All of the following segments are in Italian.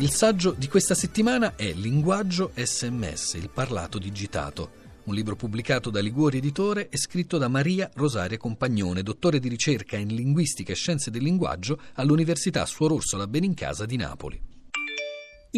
Il saggio di questa settimana è Linguaggio SMS, il parlato digitato, un libro pubblicato da Liguori Editore e scritto da Maria Rosaria Compagnone, dottore di ricerca in linguistica e scienze del linguaggio all'Università Suor Orsola Benincasa di Napoli.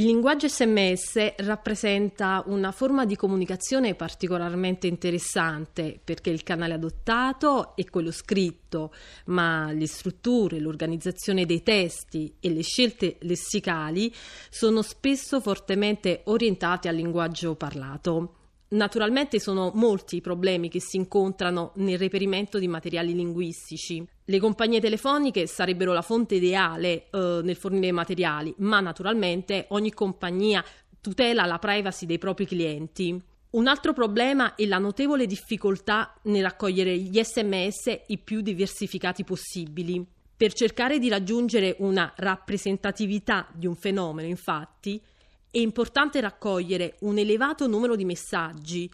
Il linguaggio SMS rappresenta una forma di comunicazione particolarmente interessante perché il canale adottato è quello scritto, ma le strutture, l'organizzazione dei testi e le scelte lessicali sono spesso fortemente orientate al linguaggio parlato. Naturalmente sono molti i problemi che si incontrano nel reperimento di materiali linguistici. Le compagnie telefoniche sarebbero la fonte ideale eh, nel fornire materiali, ma naturalmente ogni compagnia tutela la privacy dei propri clienti. Un altro problema è la notevole difficoltà nel raccogliere gli sms i più diversificati possibili. Per cercare di raggiungere una rappresentatività di un fenomeno, infatti, è importante raccogliere un elevato numero di messaggi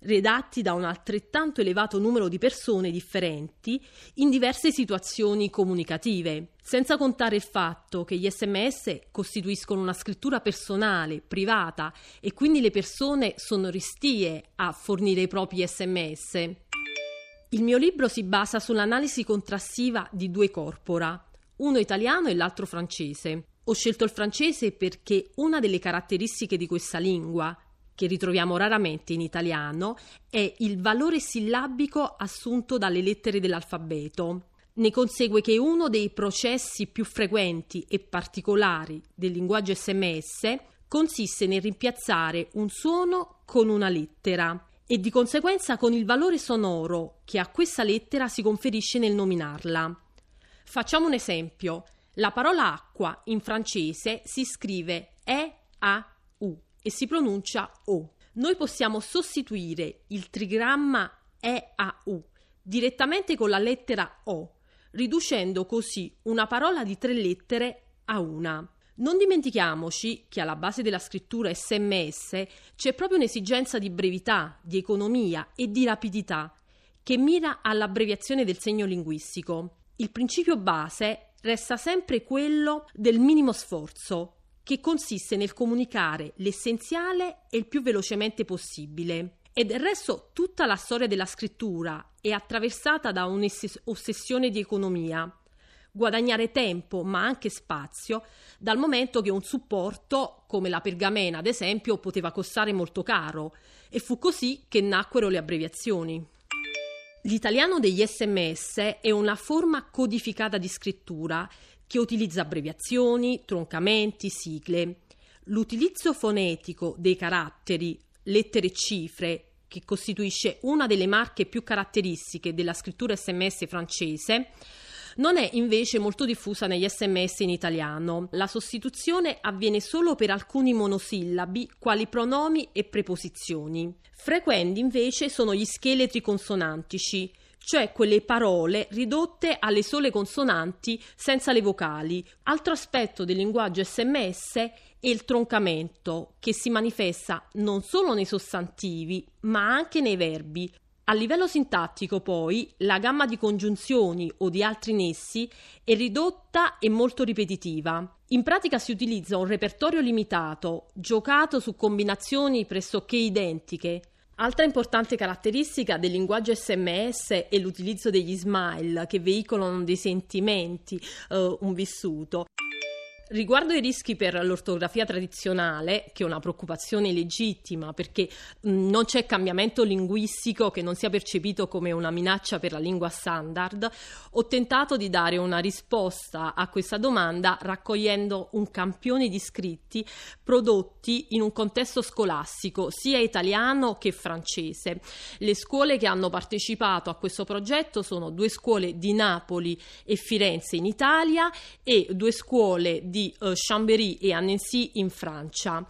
redatti da un altrettanto elevato numero di persone differenti in diverse situazioni comunicative, senza contare il fatto che gli sms costituiscono una scrittura personale, privata e quindi le persone sono restie a fornire i propri sms. Il mio libro si basa sull'analisi contrastiva di due corpora, uno italiano e l'altro francese. Ho scelto il francese perché una delle caratteristiche di questa lingua, che ritroviamo raramente in italiano, è il valore sillabico assunto dalle lettere dell'alfabeto. Ne consegue che uno dei processi più frequenti e particolari del linguaggio sms consiste nel rimpiazzare un suono con una lettera e di conseguenza con il valore sonoro che a questa lettera si conferisce nel nominarla. Facciamo un esempio. La parola acqua in francese si scrive E-A-U e si pronuncia O. Noi possiamo sostituire il trigramma E-A-U direttamente con la lettera O, riducendo così una parola di tre lettere a una. Non dimentichiamoci che alla base della scrittura SMS c'è proprio un'esigenza di brevità, di economia e di rapidità che mira all'abbreviazione del segno linguistico. Il principio base resta sempre quello del minimo sforzo, che consiste nel comunicare l'essenziale e il più velocemente possibile. E del resto tutta la storia della scrittura è attraversata da un'ossessione di economia, guadagnare tempo ma anche spazio, dal momento che un supporto, come la pergamena ad esempio, poteva costare molto caro, e fu così che nacquero le abbreviazioni. L'italiano degli sms è una forma codificata di scrittura che utilizza abbreviazioni, troncamenti, sigle. L'utilizzo fonetico dei caratteri, lettere e cifre, che costituisce una delle marche più caratteristiche della scrittura sms francese, non è invece molto diffusa negli sms in italiano. La sostituzione avviene solo per alcuni monosillabi, quali pronomi e preposizioni. Frequenti invece sono gli scheletri consonantici, cioè quelle parole ridotte alle sole consonanti senza le vocali. Altro aspetto del linguaggio sms è il troncamento, che si manifesta non solo nei sostantivi, ma anche nei verbi. A livello sintattico, poi, la gamma di congiunzioni o di altri nessi è ridotta e molto ripetitiva. In pratica si utilizza un repertorio limitato, giocato su combinazioni pressoché identiche. Altra importante caratteristica del linguaggio SMS è l'utilizzo degli smile che veicolano dei sentimenti, uh, un vissuto. Riguardo ai rischi per l'ortografia tradizionale, che è una preoccupazione legittima perché non c'è cambiamento linguistico che non sia percepito come una minaccia per la lingua standard, ho tentato di dare una risposta a questa domanda raccogliendo un campione di scritti prodotti in un contesto scolastico sia italiano che francese. Le scuole che hanno partecipato a questo progetto sono due scuole di Napoli e Firenze in Italia e due scuole di di uh, Chambéry e Annecy in Francia.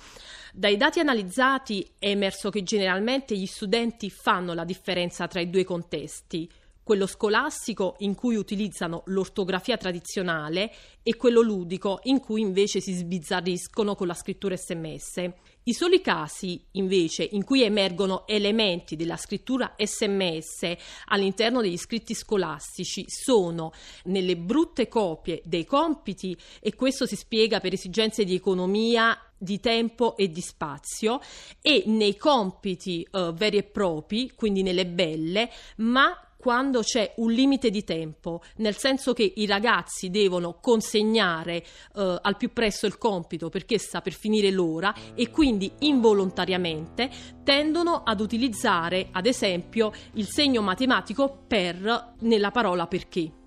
Dai dati analizzati è emerso che generalmente gli studenti fanno la differenza tra i due contesti. Quello scolastico in cui utilizzano l'ortografia tradizionale e quello ludico in cui invece si sbizzarriscono con la scrittura sms. I soli casi, invece, in cui emergono elementi della scrittura sms all'interno degli scritti scolastici sono nelle brutte copie dei compiti e questo si spiega per esigenze di economia di tempo e di spazio e nei compiti eh, veri e propri, quindi nelle belle, ma quando c'è un limite di tempo, nel senso che i ragazzi devono consegnare eh, al più presto il compito perché sta per finire l'ora e quindi involontariamente tendono ad utilizzare ad esempio il segno matematico per nella parola perché.